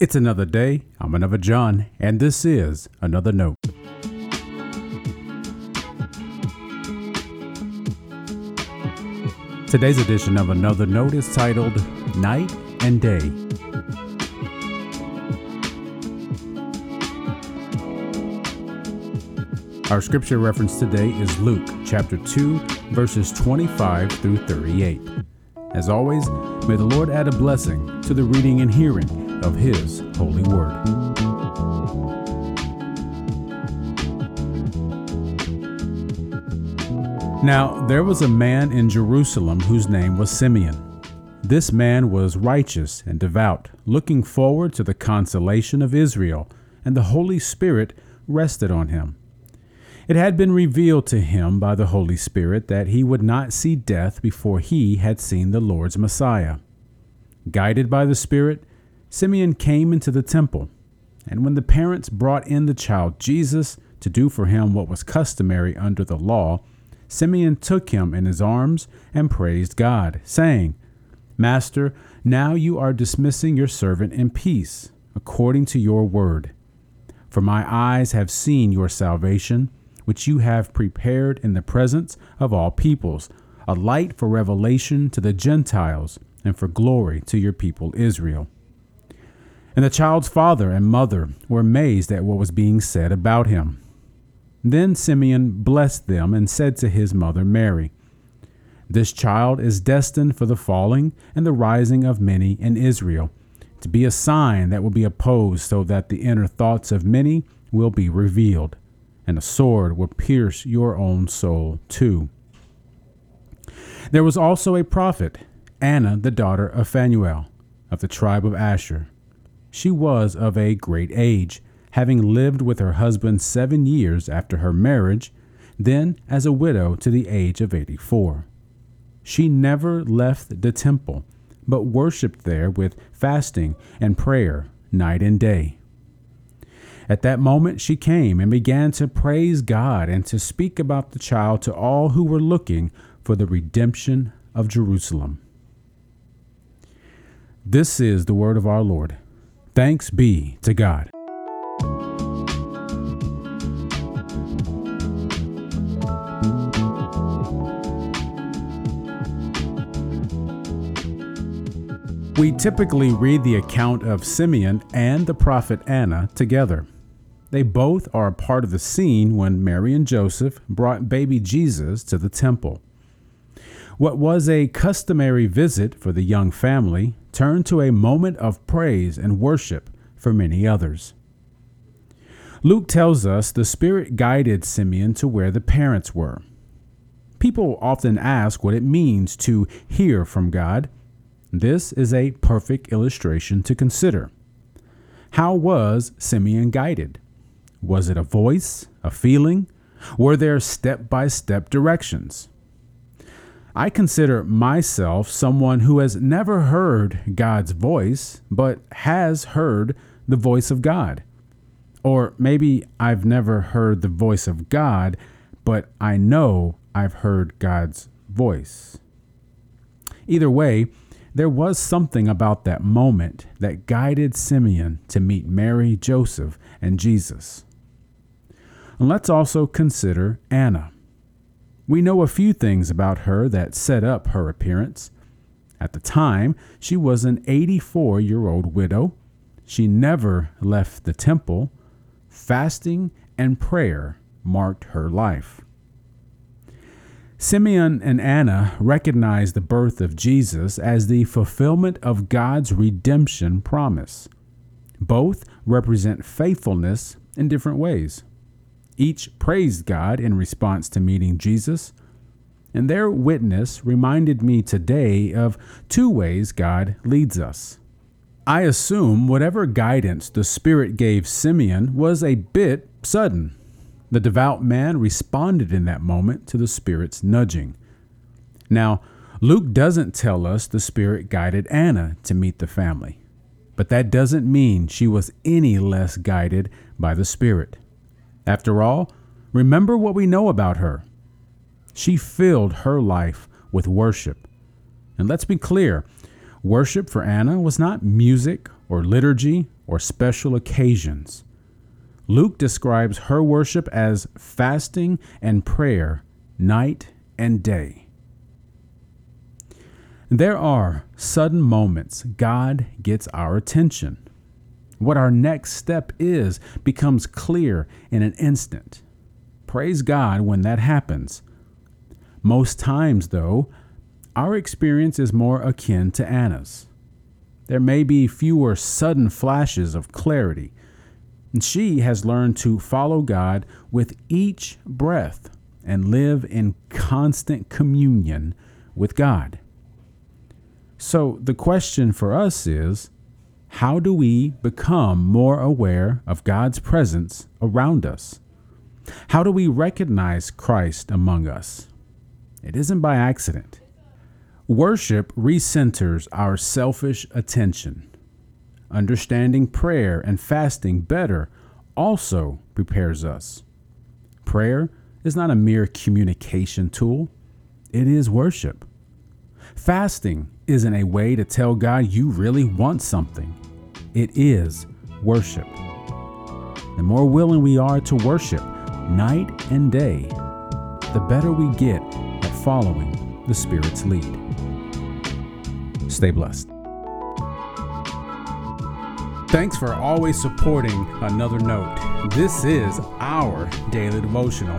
It's another day. I'm another John, and this is another note. Today's edition of Another Note is titled Night and Day. Our scripture reference today is Luke chapter 2, verses 25 through 38. As always, may the Lord add a blessing to the reading and hearing of His holy word. Now, there was a man in Jerusalem whose name was Simeon. This man was righteous and devout, looking forward to the consolation of Israel, and the Holy Spirit rested on him. It had been revealed to him by the Holy Spirit that he would not see death before he had seen the Lord's Messiah. Guided by the Spirit, Simeon came into the temple, and when the parents brought in the child Jesus to do for him what was customary under the law, Simeon took him in his arms and praised God, saying, Master, now you are dismissing your servant in peace, according to your word. For my eyes have seen your salvation, which you have prepared in the presence of all peoples, a light for revelation to the Gentiles, and for glory to your people Israel. And the child's father and mother were amazed at what was being said about him. Then Simeon blessed them and said to his mother Mary, This child is destined for the falling and the rising of many in Israel, to be a sign that will be opposed, so that the inner thoughts of many will be revealed, and a sword will pierce your own soul too. There was also a prophet, Anna the daughter of Phanuel, of the tribe of Asher. She was of a great age, having lived with her husband seven years after her marriage, then as a widow to the age of 84. She never left the temple, but worshipped there with fasting and prayer night and day. At that moment she came and began to praise God and to speak about the child to all who were looking for the redemption of Jerusalem. This is the word of our Lord. Thanks be to God. We typically read the account of Simeon and the prophet Anna together. They both are a part of the scene when Mary and Joseph brought baby Jesus to the temple. What was a customary visit for the young family turned to a moment of praise and worship for many others. Luke tells us the Spirit guided Simeon to where the parents were. People often ask what it means to hear from God. This is a perfect illustration to consider. How was Simeon guided? Was it a voice, a feeling? Were there step by step directions? I consider myself someone who has never heard God's voice, but has heard the voice of God. Or maybe I've never heard the voice of God, but I know I've heard God's voice. Either way, there was something about that moment that guided Simeon to meet Mary, Joseph, and Jesus. And let's also consider Anna. We know a few things about her that set up her appearance. At the time, she was an 84 year old widow. She never left the temple. Fasting and prayer marked her life. Simeon and Anna recognized the birth of Jesus as the fulfillment of God's redemption promise. Both represent faithfulness in different ways. Each praised God in response to meeting Jesus, and their witness reminded me today of two ways God leads us. I assume whatever guidance the Spirit gave Simeon was a bit sudden. The devout man responded in that moment to the Spirit's nudging. Now, Luke doesn't tell us the Spirit guided Anna to meet the family, but that doesn't mean she was any less guided by the Spirit. After all, remember what we know about her. She filled her life with worship. And let's be clear worship for Anna was not music or liturgy or special occasions. Luke describes her worship as fasting and prayer night and day. There are sudden moments God gets our attention. What our next step is becomes clear in an instant. Praise God when that happens. Most times, though, our experience is more akin to Anna's. There may be fewer sudden flashes of clarity, and she has learned to follow God with each breath and live in constant communion with God. So the question for us is how do we become more aware of God's presence around us? How do we recognize Christ among us? It isn't by accident. Worship recenters our selfish attention. Understanding prayer and fasting better also prepares us. Prayer is not a mere communication tool, it is worship. Fasting isn't a way to tell God you really want something, it is worship. The more willing we are to worship night and day, the better we get at following the Spirit's lead. Stay blessed. Thanks for always supporting Another Note. This is our daily devotional.